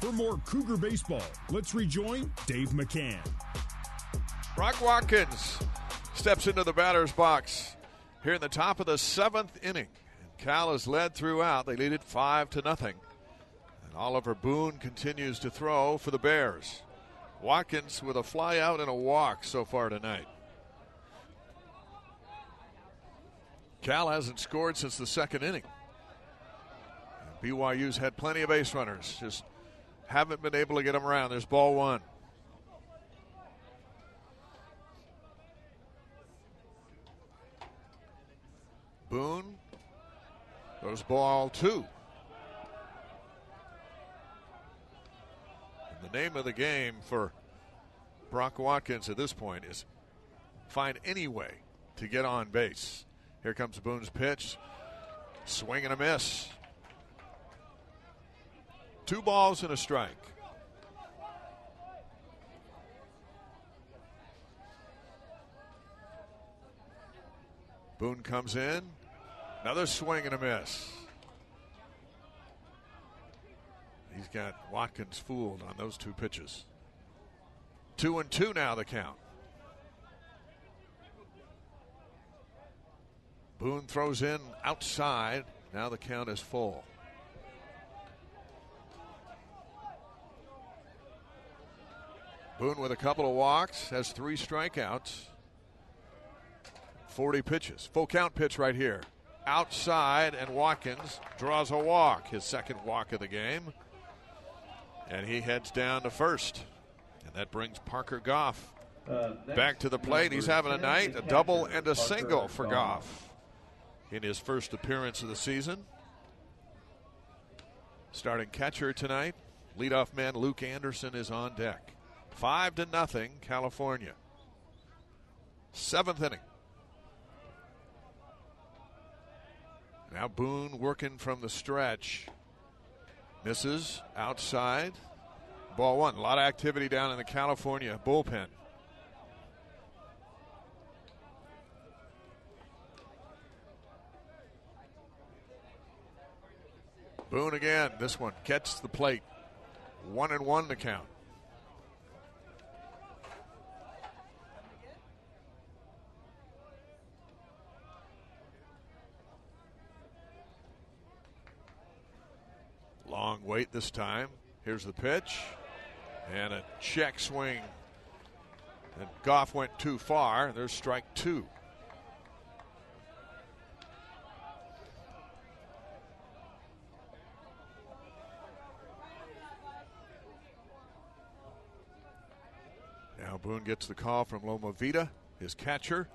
For more Cougar baseball, let's rejoin Dave McCann. Brock Watkins steps into the batter's box here in the top of the seventh inning. And Cal has led throughout. They lead it five to nothing. And Oliver Boone continues to throw for the Bears. Watkins with a fly out and a walk so far tonight. Cal hasn't scored since the second inning. BYU's had plenty of base runners, just haven't been able to get them around. There's ball one. Boone goes ball two. And the name of the game for Brock Watkins at this point is find any way to get on base. Here comes Boone's pitch. Swing and a miss. Two balls and a strike. Boone comes in. Another swing and a miss. He's got Watkins fooled on those two pitches. Two and two now, the count. Boone throws in outside. Now the count is full. Boone with a couple of walks, has three strikeouts. 40 pitches. Full count pitch right here. Outside, and Watkins draws a walk, his second walk of the game. And he heads down to first. And that brings Parker Goff uh, back to the plate. He's having a night, a double and a single for Goff in his first appearance of the season. Starting catcher tonight, leadoff man Luke Anderson is on deck. Five to nothing, California. Seventh inning. Now Boone working from the stretch. Misses outside. Ball one. A lot of activity down in the California bullpen. Boone again. This one gets the plate. One and one to count. Wait this time. Here's the pitch. And a check swing. And Goff went too far. There's strike two. Now Boone gets the call from Lomavita, his catcher.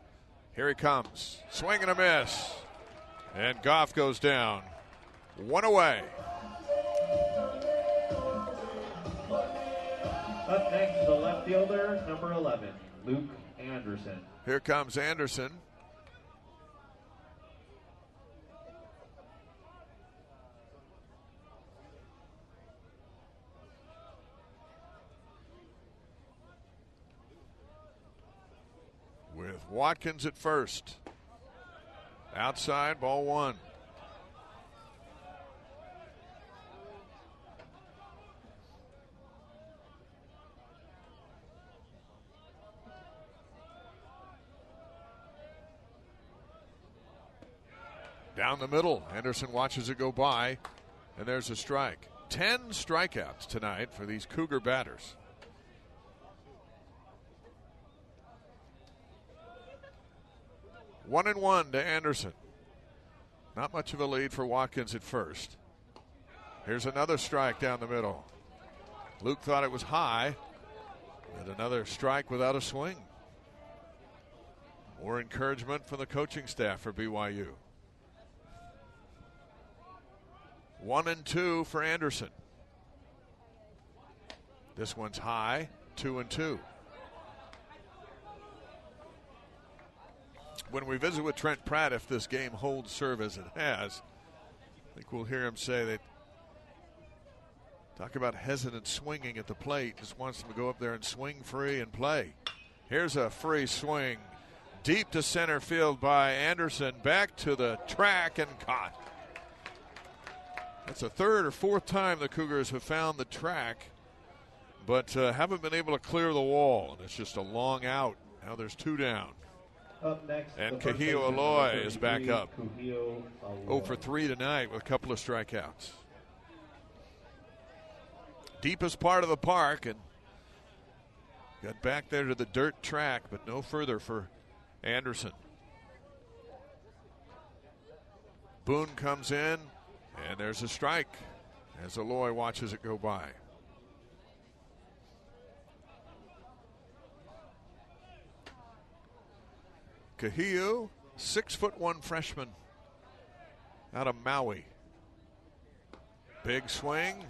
Here he comes. Swing and a miss. And Goff goes down. One away. Up next, the left fielder, number 11, Luke Anderson. Here comes Anderson. With Watkins at first. Outside, ball one. Down the middle. Anderson watches it go by, and there's a strike. Ten strikeouts tonight for these Cougar batters. One and one to Anderson. Not much of a lead for Watkins at first. Here's another strike down the middle. Luke thought it was high, and another strike without a swing. More encouragement from the coaching staff for BYU. One and two for Anderson. This one's high, two and two. When we visit with Trent Pratt, if this game holds serve as it has, I think we'll hear him say that. Talk about hesitant swinging at the plate. Just wants them to go up there and swing free and play. Here's a free swing. Deep to center field by Anderson. Back to the track and caught. That's the third or fourth time the Cougars have found the track, but uh, haven't been able to clear the wall. And it's just a long out. Now there's two down. Next, And the first Kahio baseman, Aloy is back up. Kahio 0 for 3 tonight with a couple of strikeouts. Deepest part of the park and got back there to the dirt track, but no further for Anderson. Boone comes in, and there's a strike as Aloy watches it go by. Cahill, six foot one freshman out of Maui. Big swing,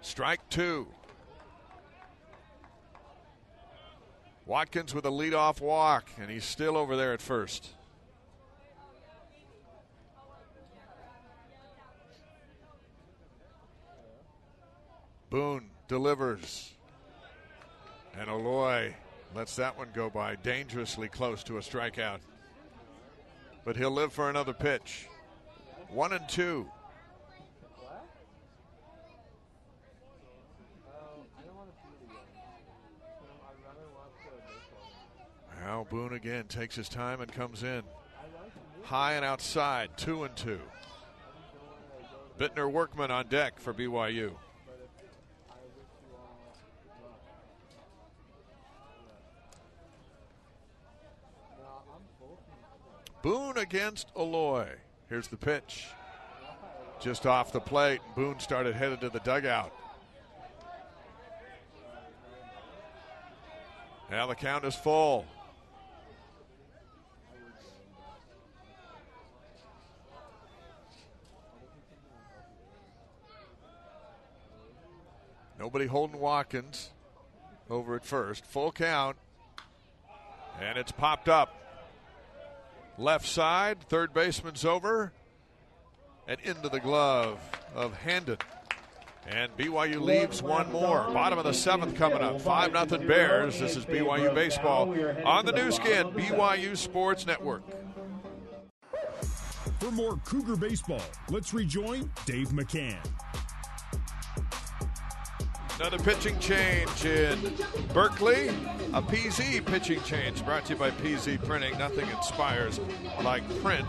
strike two. Watkins with a leadoff walk, and he's still over there at first. Boone delivers. And Aloy lets that one go by dangerously close to a strikeout. But he'll live for another pitch. One and two. Now Boone again takes his time and comes in. High and outside, two and two. Bittner Workman on deck for BYU. Boone against Aloy. Here's the pitch. Just off the plate. Boone started headed to the dugout. Now the count is full. Nobody holding Watkins over at first. Full count. And it's popped up. Left side, third baseman's over. And into the glove of Handren. And BYU leaves one more. Bottom of the seventh coming up. 5 nothing Bears. This is BYU Baseball on the Nu Skin, BYU Sports Network. For more Cougar baseball, let's rejoin Dave McCann. Another pitching change in Berkeley. A PZ pitching change brought to you by PZ Printing. Nothing inspires like print.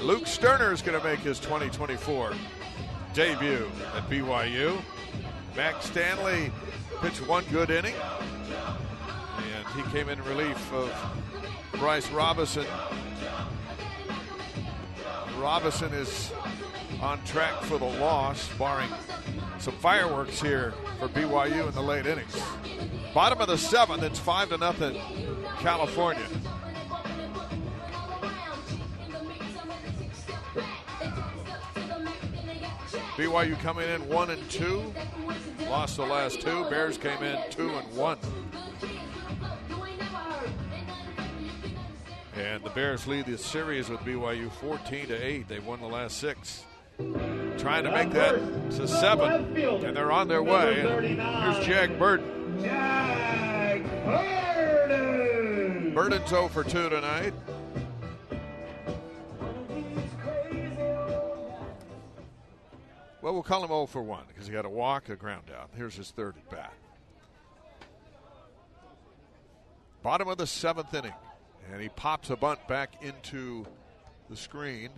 Luke Sterner is going to make his 2024 debut at BYU. Max Stanley pitched one good inning, and he came in relief of Bryce Robinson. Robinson is on track for the loss, barring some fireworks here for BYU in the late innings. Bottom of the seventh, it's five to nothing, California. BYU coming in one and two, lost the last two. Bears came in two and one. And the Bears lead the series with BYU 14 to 8. They won the last six. Trying to make that to seven, and they're on their way. Here's Jack Burton. Jag Burden. Burton's 0 for 2 tonight. Well, we'll call him 0 for 1 because he got a walk, a ground out. Here's his third at bat. Bottom of the seventh inning. And he pops a bunt back into the screen.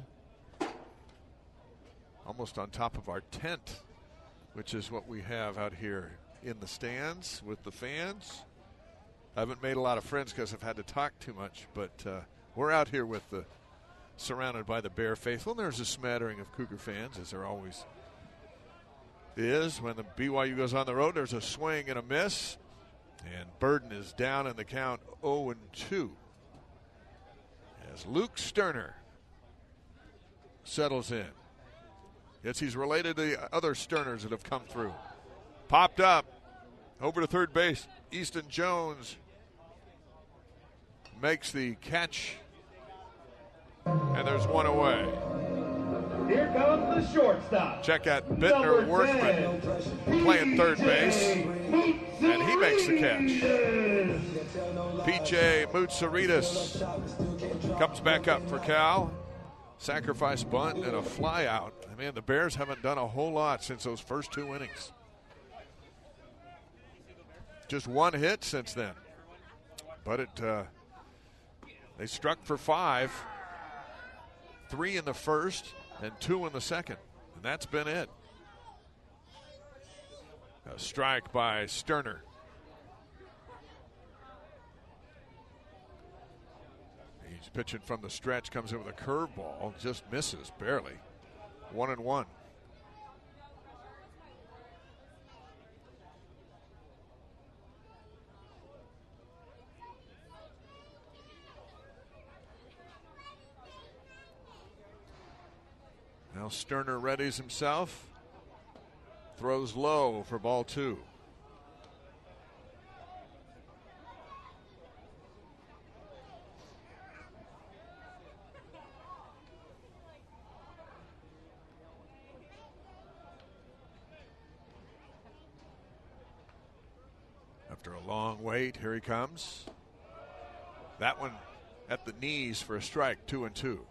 Almost on top of our tent, which is what we have out here in the stands with the fans. I haven't made a lot of friends because I've had to talk too much, but uh, we're out here with the surrounded by the Bear faithful. And there's a smattering of Cougar fans, as there always is. When the BYU goes on the road, there's a swing and a miss, and Burden is down in the count 0 and 2. As Luke Sterner settles in. Yes, he's related to the other Sterners that have come through. Popped up over to third base. Easton Jones makes the catch, and there's one away. Here comes the shortstop. Check out Bittner Workman playing third base, and he makes the catch. PJ Mutsaritas comes back up for Cal. Sacrifice bunt and a fly I the Bears haven't done a whole lot since those first two innings. Just one hit since then. But it uh, they struck for five, three in the first and two in the second, and that's been it. A strike by Sterner. He's pitching from the stretch, comes in with a curveball, just misses barely. One and one. Now Sterner readies himself. Throws low for ball two. After a long wait, here he comes. That one at the knees for a strike, two and two.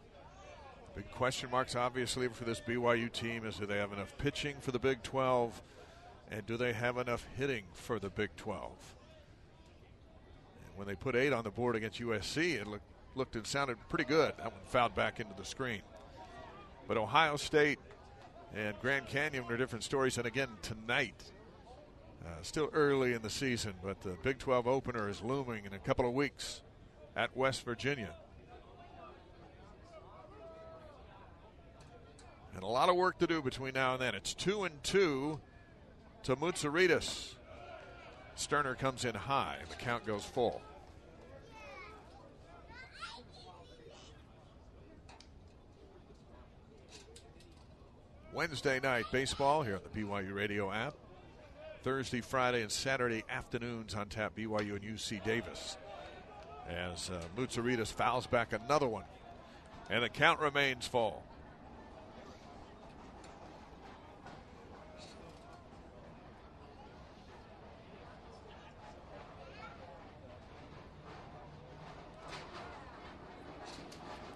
Big question marks, obviously, for this BYU team is do they have enough pitching for the Big 12, and do they have enough hitting for the Big 12? And when they put eight on the board against USC, it looked, looked and sounded pretty good. That one fouled back into the screen. But Ohio State and Grand Canyon are different stories. And again, tonight, uh, still early in the season, but the Big 12 opener is looming in a couple of weeks at West Virginia. And a lot of work to do between now and then. It's two and two to Mutsaritas. Sterner comes in high. The count goes full. Wednesday night baseball here on the BYU radio app. Thursday, Friday, and Saturday afternoons on tap BYU and UC Davis. As uh, Mutsaritas fouls back another one. And the count remains full.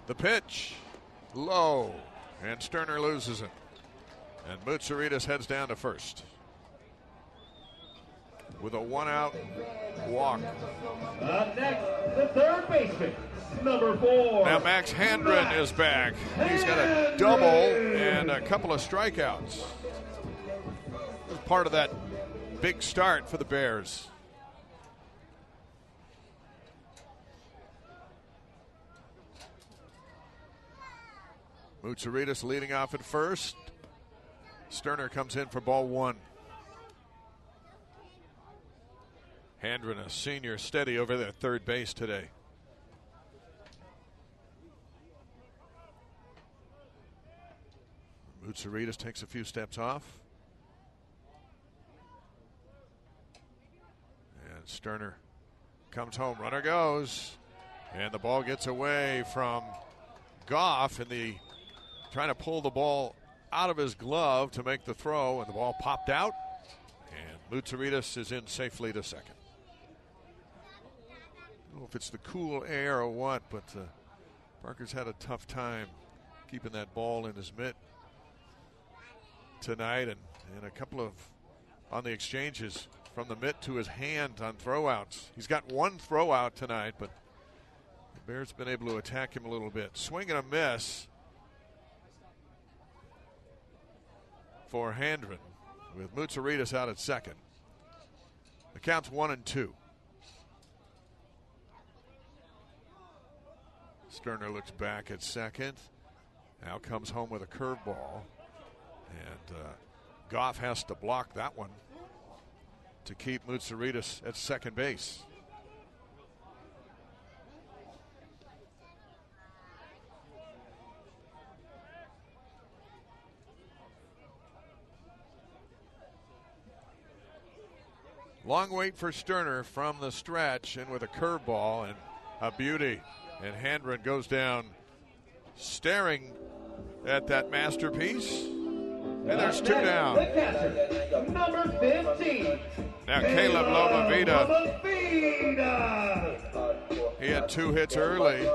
The pitch, low, and Sterner loses it. And Mutsaritas heads down to first with a one out walk. Up next, the third baseman, number four. Now Max Handren is back. He's got a double and a couple of strikeouts. Part of that big start for the Bears. Mutsaritas leading off at first. Sterner comes in for ball one. Handren, a senior, steady over there at third base today. Mutsaritas takes a few steps off. And Sterner comes home. Runner goes. And the ball gets away from Goff, and the trying to pull the ball out of his glove to make the throw, and the ball popped out. And Mutsaritas is in safely to second. Know if it's the cool air or what, but uh, Parker's had a tough time keeping that ball in his mitt tonight, and, and a couple of on the exchanges from the mitt to his hand on throwouts. He's got one throwout tonight, but the Bears been able to attack him a little bit. Swing and a miss for Handren with Mutsaritas out at second. The count's one and two. Sterner looks back at second. Now comes home with a curveball. And uh, Goff has to block that one to keep Mutsaritas at second base. Long wait for Sterner from the stretch and with a curveball and a beauty. And Handren goes down staring at that masterpiece. And there's two down. Number 15. Now Caleb Lomavita, he had two hits early.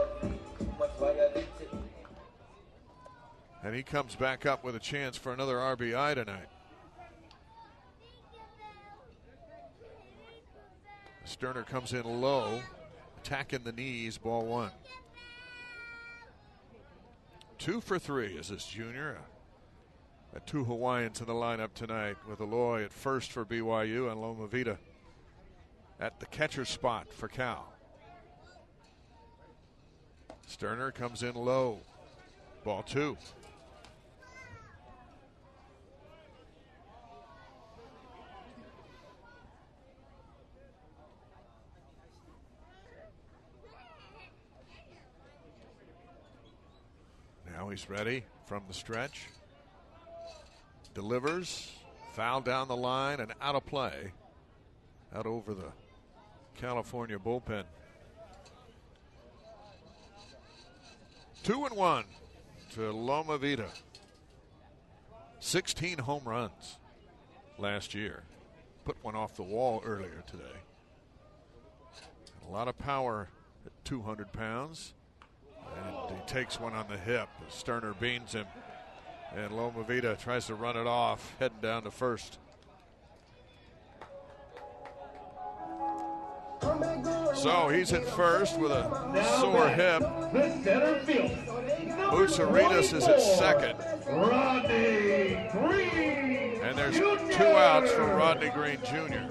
And he comes back up with a chance for another RBI tonight. Sterner comes in low, attacking the knees, ball one. Two for three is this junior. Two Hawaiians in the lineup tonight with Eloy at first for BYU and Lomavita at the catcher spot for Cal. Sterner comes in low. Ball two. Now he's ready from the stretch. Delivers. Foul down the line and out of play. Out over the California bullpen. Two and one to Lomavita. 16 home runs last year. Put one off the wall earlier today. A lot of power at 200 pounds. And he takes one on the hip. Sterner beans him. And Lomavita tries to run it off, heading down to first. So he's at first with a sore hip. Mutsaritas is at second. Rodney. And there's two outs for Rodney Green Jr.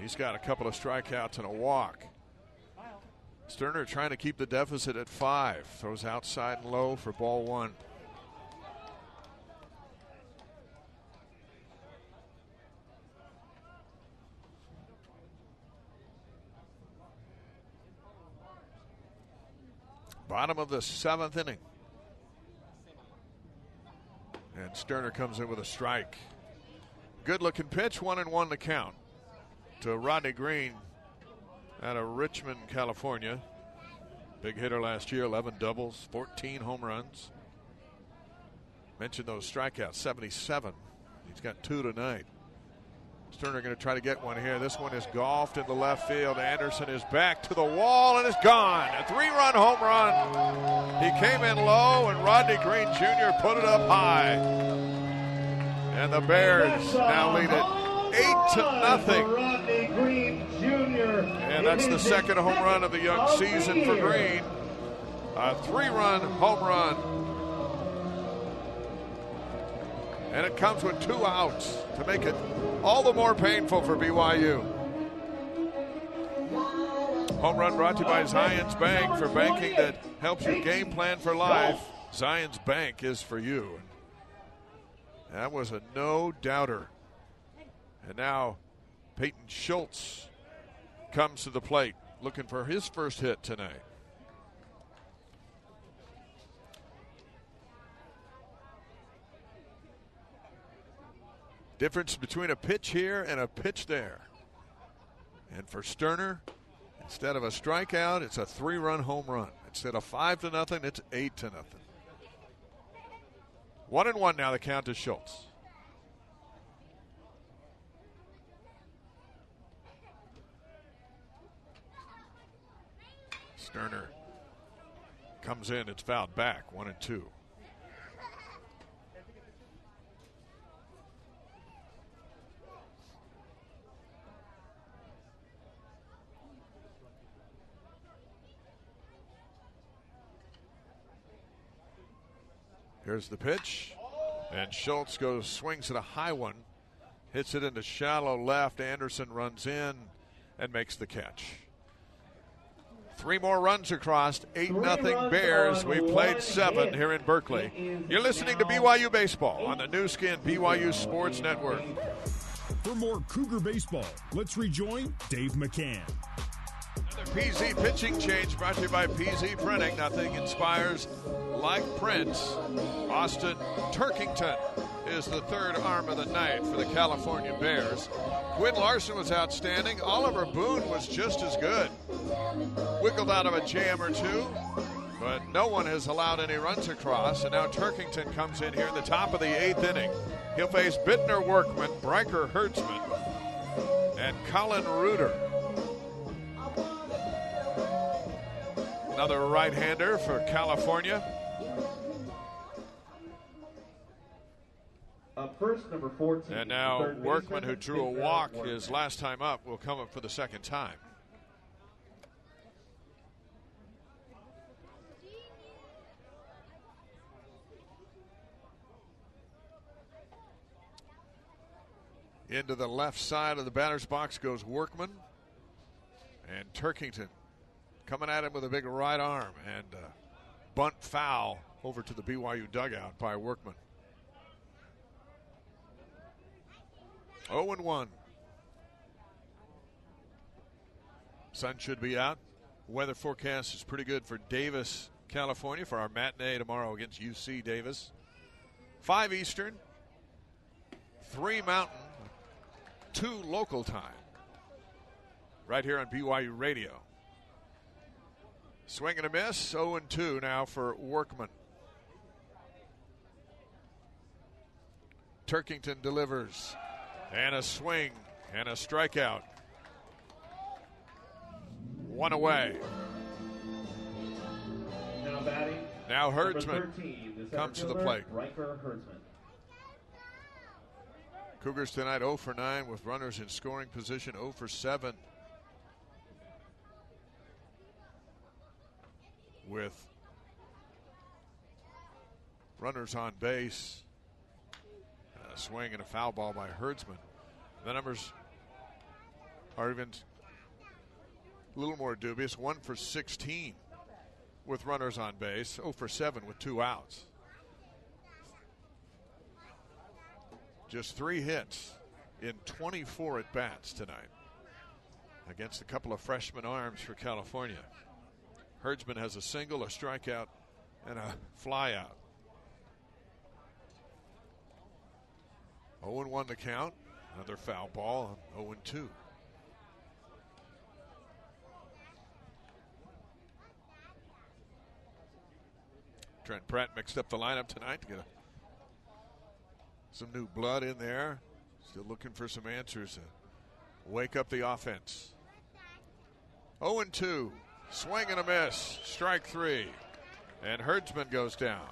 He's got a couple of strikeouts and a walk. Sterner trying to keep the deficit at five. Throws outside and low for ball one. Bottom of the seventh inning. And Sterner comes in with a strike. Good looking pitch, one and one to count to Rodney Green out of Richmond, California. Big hitter last year, 11 doubles, 14 home runs. Mentioned those strikeouts, 77. He's got two tonight. Sterner going to try to get one here. This one is golfed in the left field. Anderson is back to the wall and is gone. A three run home run. He came in low, and Rodney Green Jr. put it up high. And the Bears now lead it eight to nothing. And that's the second home run of the young season for Green. A three run home run. And it comes with two outs to make it all the more painful for BYU. Home run brought to you by Zions Bank for banking that helps you game plan for life. Zions Bank is for you. That was a no doubter. And now Peyton Schultz comes to the plate looking for his first hit tonight. Difference between a pitch here and a pitch there. And for Sterner, instead of a strikeout, it's a three run home run. Instead of five to nothing, it's eight to nothing. One and one now, the count to Schultz. Sterner comes in, it's fouled back, one and two. Here's the pitch. And Schultz goes, swings at a high one, hits it into shallow left. Anderson runs in and makes the catch. Three more runs across, 8 nothing Bears. We've played seven here in Berkeley. You're listening to BYU Baseball on the Nu Skin BYU Sports Network. For more Cougar baseball, let's rejoin Dave McCann. Another PZ pitching change brought to you by PZ Printing. Nothing inspires like prints. Austin Turkington is the third arm of the night for the California Bears. Quinn Larson was outstanding. Oliver Boone was just as good. Wiggled out of a jam or two, but no one has allowed any runs across. And now Turkington comes in here in the top of the eighth inning. He'll face Bittner Workman, Breiker Hertzman, and Colin Reuter. Another right hander for California. Up first, number 14. And now Workman, who drew a walk his last time up, will come up for the second time. Into the left side of the batter's box goes Workman. And Turkington coming at him with a big right arm and uh, bunt foul over to the BYU dugout by Workman. 0 and 1. Sun should be out. Weather forecast is pretty good for Davis, California, for our matinee tomorrow against UC Davis. 5 Eastern, 3 Mountain, 2 local time. Right here on BYU Radio. Swing and a miss, 0 and 2 now for Workman. Turkington delivers. And a swing and a strikeout. One away. Now batting. Now Herdsman 13, comes to the plate. Riker Herdsman. Cougars tonight 0 for 9 with runners in scoring position 0 for 7. With runners on base. A swing and a foul ball by Herdsman. The numbers are even a little more dubious 1 for 16 with runners on base, 0 for 7 with two outs. Just three hits in 24 at bats tonight against a couple of freshman arms for California. Herdsman has a single, a strikeout, and a flyout. 0 1 to count. Another foul ball, 0 2. Trent Pratt mixed up the lineup tonight to get a some new blood in there. Still looking for some answers to wake up the offense. 0 2. Swing and a miss. Strike three. And Herdsman goes down.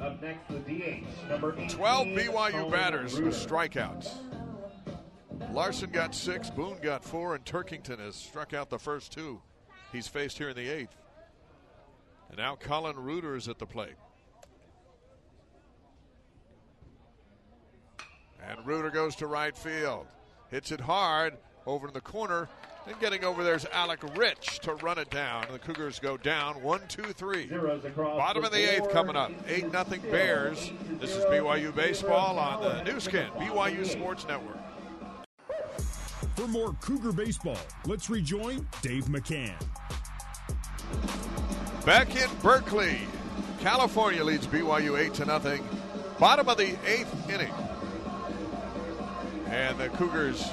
Up next, the DH, number 12 BYU batters with strikeouts. Larson got six, Boone got four, and Turkington has struck out the first two he's faced here in the eighth. And now Colin Reuter is at the plate. And Reuter goes to right field. Hits it hard over in the corner. And getting over there's Alec Rich to run it down. The Cougars go down one, two, three. Bottom of the eighth coming up. 8 nothing Bears. This is BYU Baseball on the Nu Skin, BYU Sports Network. For more Cougar baseball, let's rejoin Dave McCann. Back in Berkeley, California leads BYU 8 to nothing. Bottom of the eighth inning. And the Cougars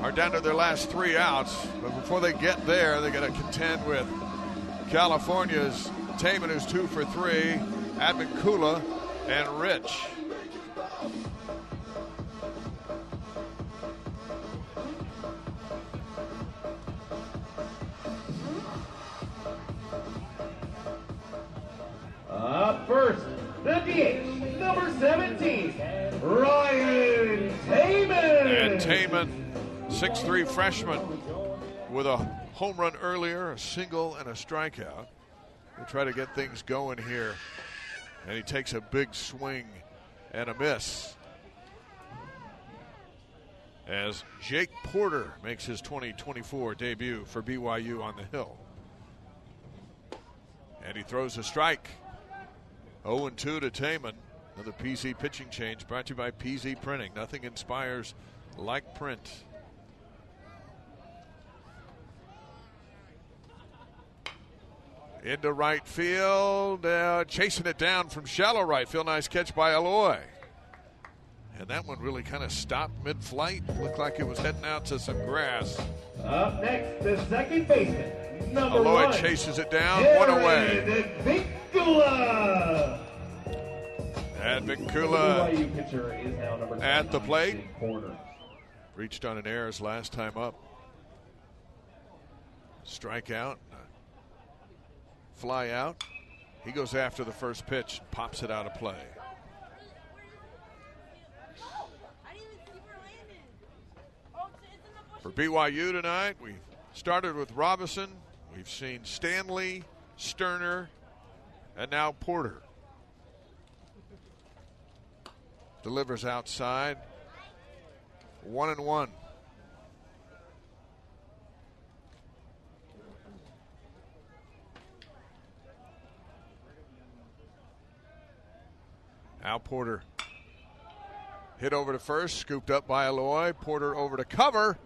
are down to their last three outs. But before they get there, they got to contend with California's Taman, who's two for three, Advent Kula, and Rich. 17, Ryan Taman. And Taman, 6'3 freshman, with a home run earlier, a single, and a strikeout. We'll try to get things going here. And he takes a big swing and a miss. As Jake Porter makes his 2024 debut for BYU on the Hill. And he throws a strike. 0 2 to Taman. Another PZ pitching change brought to you by PZ Printing. Nothing inspires like print. Into right field, uh, chasing it down from shallow right field. Nice catch by Aloy. And that one really kind of stopped mid flight. Looked like it was heading out to some grass. Up next, the second baseman, number Aloy one, chases it down, one away. Vincula. And Vincula BYU pitcher is now number at the plate. Reached on an error his last time up. Strikeout. Fly out. He goes after the first pitch, and pops it out of play. For BYU tonight, we started with Robinson. We've seen Stanley, Sterner, and now Porter. Delivers outside. One and one. Al Porter hit over to first, scooped up by Aloy. Porter over to cover,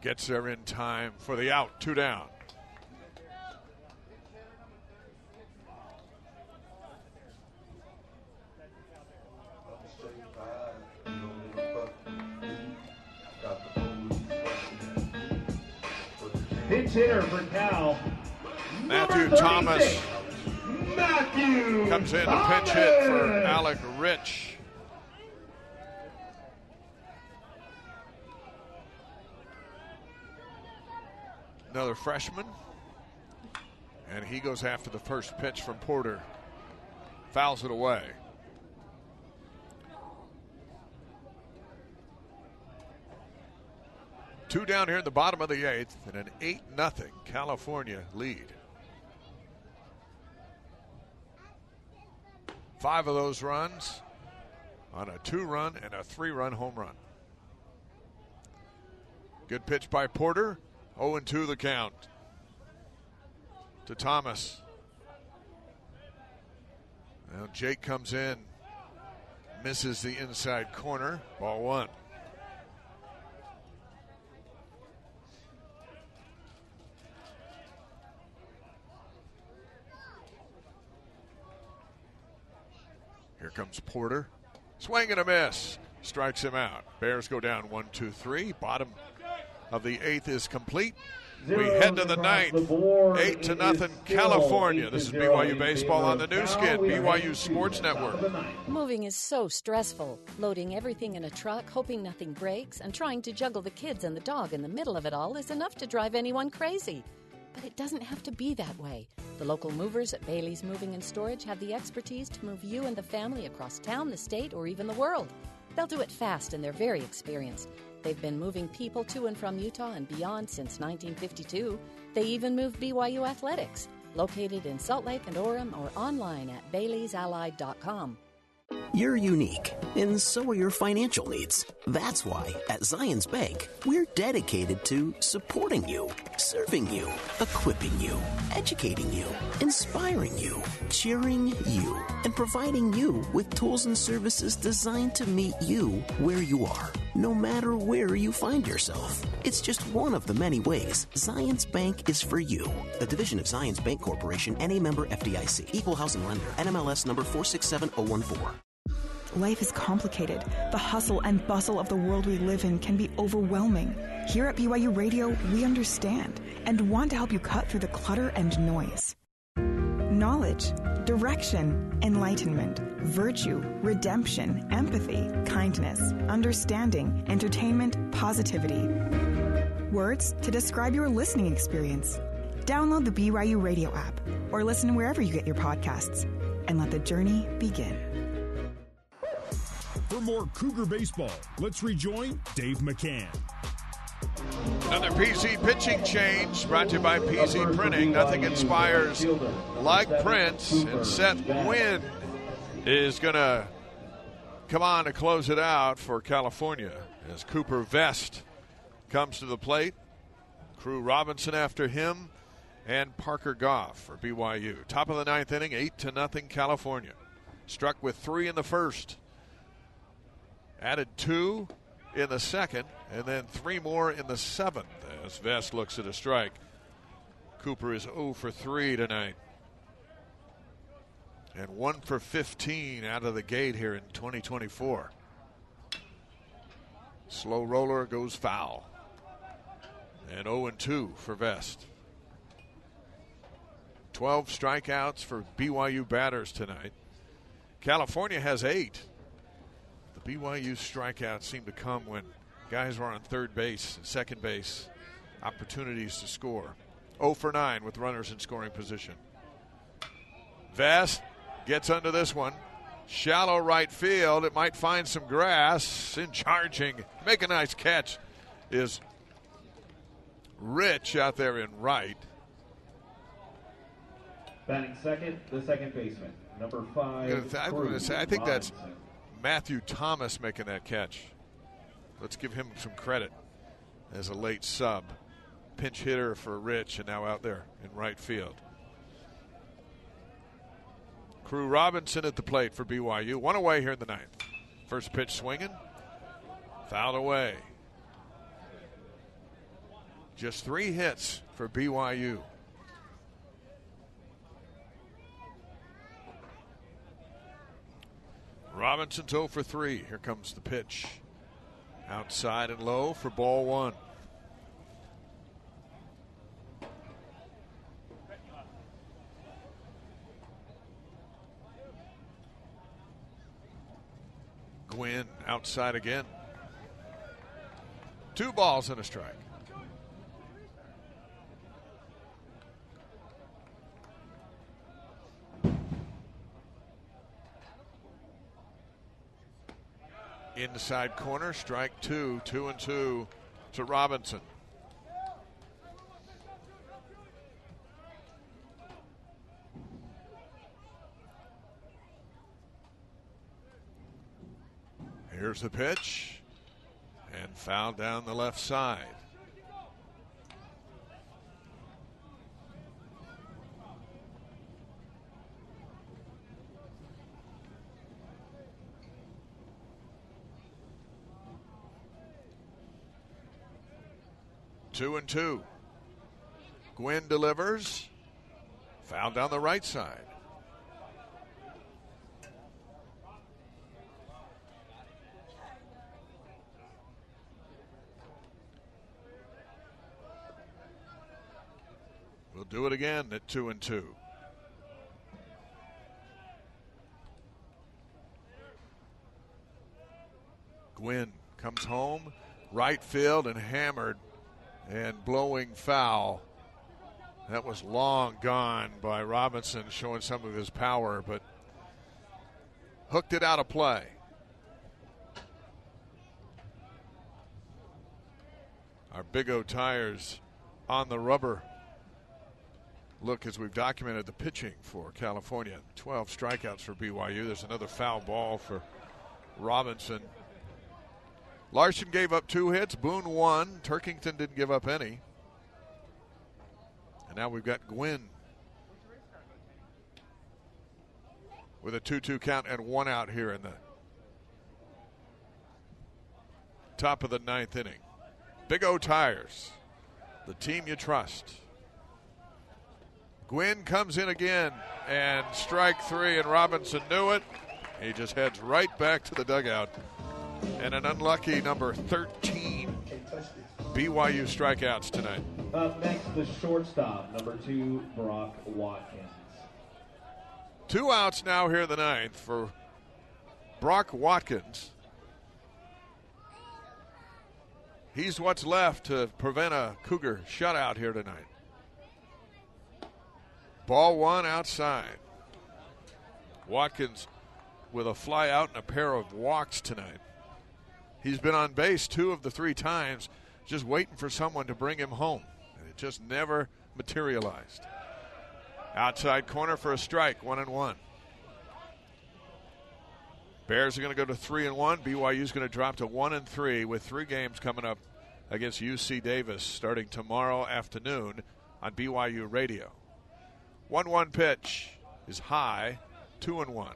gets there in time for the out, two down. Comes in to pinch hit for Alec Rich. Another freshman. And he goes after the first pitch from Porter. Fouls it away. Two down here in the bottom of the eighth, and an 8 0 California lead. Five of those runs on a two run and a three run home run. Good pitch by Porter. 0 2 the count to Thomas. Now Jake comes in, misses the inside corner. Ball one. Here comes Porter. Swing and a miss. Strikes him out. Bears go down one, two, three. Bottom of the eighth is complete. We head to the ninth. the. Eight to nothing, California. This is BYU baseball on the of Nu Skin, BYU Sports to the top Network. of the ninth. Moving is so stressful. Loading everything in a truck, hoping nothing breaks, and trying to juggle the kids and the dog in the middle of it all is enough to drive anyone crazy. But it doesn't have to be that way. The local movers at Bailey's Moving and Storage have the expertise to move you and the family across town, the state, or even the world. They'll do it fast and they're very experienced. They've been moving people to and from Utah and beyond since 1952. They even moved BYU Athletics, located in Salt Lake and Orem or online at baileysallied.com. You're unique, and so are your financial needs. That's why at Zions Bank, we're dedicated to supporting you, serving you, equipping you, educating you, inspiring you, cheering you, and providing you with tools and services designed to meet you where you are, no matter where you find yourself. It's just one of the many ways Zions Bank is for you. A division of Zions Bank Corporation and a member FDIC, equal housing lender, NMLS number 467014. Life is complicated. The hustle and bustle of the world we live in can be overwhelming. Here at BYU Radio, we understand and want to help you cut through the clutter and noise. Knowledge, direction, enlightenment, virtue, redemption, empathy, kindness, understanding, entertainment, positivity. Words to describe your listening experience. Download the BYU Radio app or listen wherever you get your podcasts and let the journey begin. For more Cougar baseball, let's rejoin Dave McCann. Another PZ pitching change brought to you by PZ Printing. Nothing inspires like Prince. And Seth Gwynn is going to come on to close it out for California as Cooper Vest comes to the plate. Crew Robinson after him and Parker Goff for BYU. Top of the ninth inning, 8 to nothing California. Struck with three in the first. Added two in the second, and then three more in the seventh as Vest looks at a strike. Cooper is 0 for 3 tonight. And 1 for 15 out of the gate here in 2024. Slow roller goes foul. And 0 and 2 for Vest. 12 strikeouts for BYU batters tonight. California has 8. BYU's strikeouts seem to come when guys were on third base and second base, opportunities to score. 0 for 9 with runners in scoring position. Vest gets under this one. Shallow right field. It might find some grass. In charging, make a nice catch is Rich out there in right. Batting second, the second baseman, number five. I, th- I, say, I think Robinson. that's Matthew Thomas making that catch. Let's give him some credit as a late sub. Pinch hitter for Rich and now out there in right field. Crew Robinson at the plate for BYU. One away here in the ninth. First pitch swinging. Fouled away. Just three hits for BYU. Robinson's 0 for 3. Here comes the pitch. Outside and low for ball one. Gwynn outside again. Two balls and a strike. Inside corner, strike two, two and two to Robinson. Here's the pitch and foul down the left side. Two and two. Gwynn delivers. Foul down the right side. We'll do it again at two and two. Gwynn comes home, right field and hammered and blowing foul. That was long gone by Robinson, showing some of his power, but hooked it out of play. Our Big O tires on the rubber. Look, as we've documented the pitching for California 12 strikeouts for BYU. There's another foul ball for Robinson. Larson gave up two hits. Boone one. Turkington didn't give up any. And now we've got Gwynn with a 2 2 count and one out here in the top of the ninth inning. Big O Tires, the team you trust. Gwynn comes in again and strike three, and Robinson knew it. He just heads right back to the dugout. And an unlucky number 13 BYU strikeouts tonight. Up next, the shortstop, number two, Brock Watkins. Two outs now here in the ninth for Brock Watkins. He's what's left to prevent a Cougar shutout here tonight. Ball one outside. Watkins with a fly out and a pair of walks tonight. He's been on base two of the three times, just waiting for someone to bring him home. And it just never materialized. Outside corner for a strike, one and one. Bears are going to go to three and one. BYU is going to drop to one and three with three games coming up against UC Davis starting tomorrow afternoon on BYU Radio. 1 1 pitch is high, 2 and 1.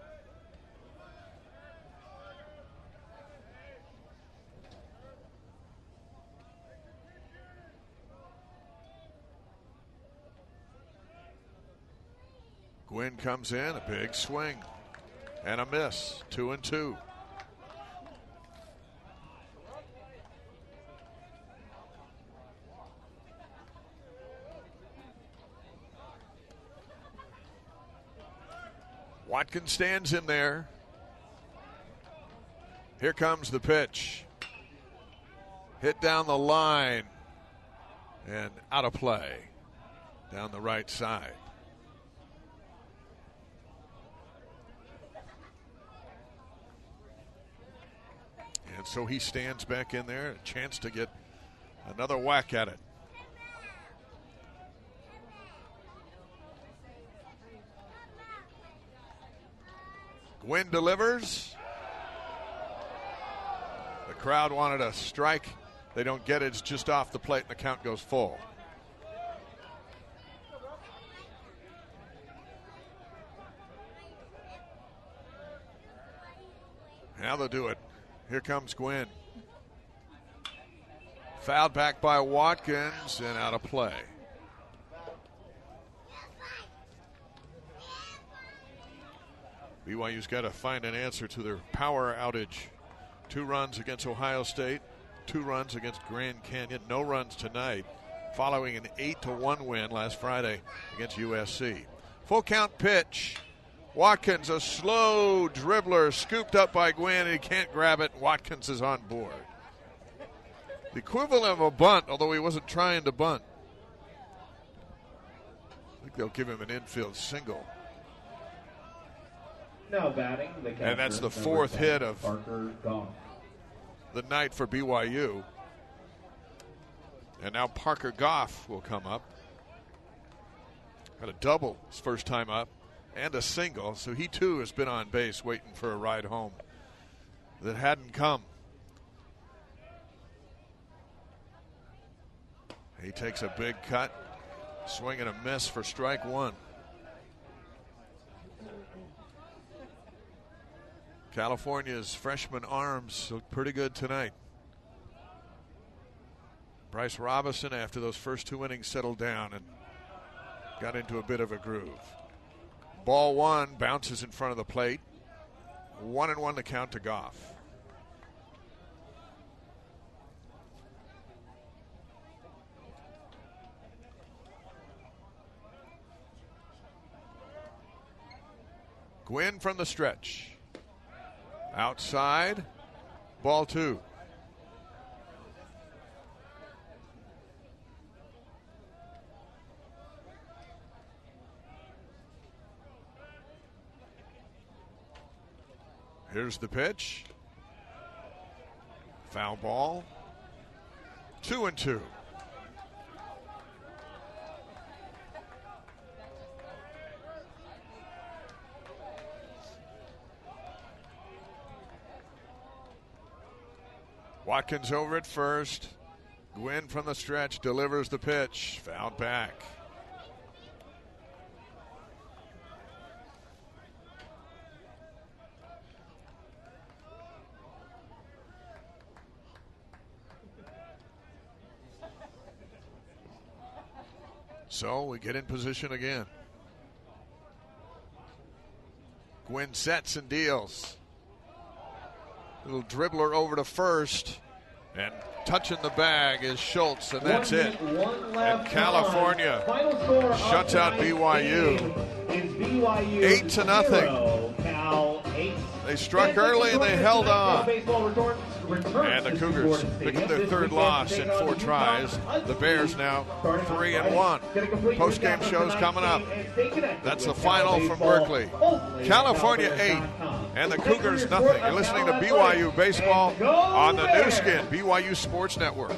Gwynn comes in, a big swing and a miss, 2 and 2. Watkins stands in there. Here comes the pitch. Hit down the line and out of play down the right side. And so he stands back in there, a chance to get another whack at it. Gwynn delivers. The crowd wanted a strike. They don't get it. It's just off the plate, and the count goes full. Now they'll do it. Here comes Gwynn. Fouled back by Watkins and out of play. BYU's got to find an answer to their power outage. Two runs against Ohio State, two runs against Grand Canyon, no runs tonight, following an 8 to 1 win last Friday against USC. Full count pitch. Watkins, a slow dribbler, scooped up by Gwynn, he can't grab it. Watkins is on board. The equivalent of a bunt, although he wasn't trying to bunt. I think they'll give him an infield single. Now batting, the And that's the fourth 10, hit of- Parker Goff. the night for BYU. And now Parker Goff will come up. Got a double his first time up and a single, so he too has been on base waiting for a ride home that hadn't come. He takes a big cut, swing and a miss for strike one. California's freshman arms look pretty good tonight. Bryce Robinson, after those first two innings, settled down and got into a bit of a groove. Ball one bounces in front of the plate. One and one to count to Goff. Gwynn from the stretch. Outside, ball two. Here's the pitch. Foul ball. Two and two. Watkins over at first. Gwynn from the stretch delivers the pitch. Fouled back. So we get in position again. Gwynn sets and deals. Little dribbler over to first. And touching the bag is Schultz, and that's One it. one And California on. Final score of shuts out BYU. BYU Eight to nothing. Cal eight. They struck early and they held on. And the Cougars pick up their third loss in four tries. The Bears now three and one. Recap of shows coming up. game That's the final from Berkeley. California 8 and the Cougars nothing. You're listening to BYU Baseball on the Nu Skin, BYU Sports Network.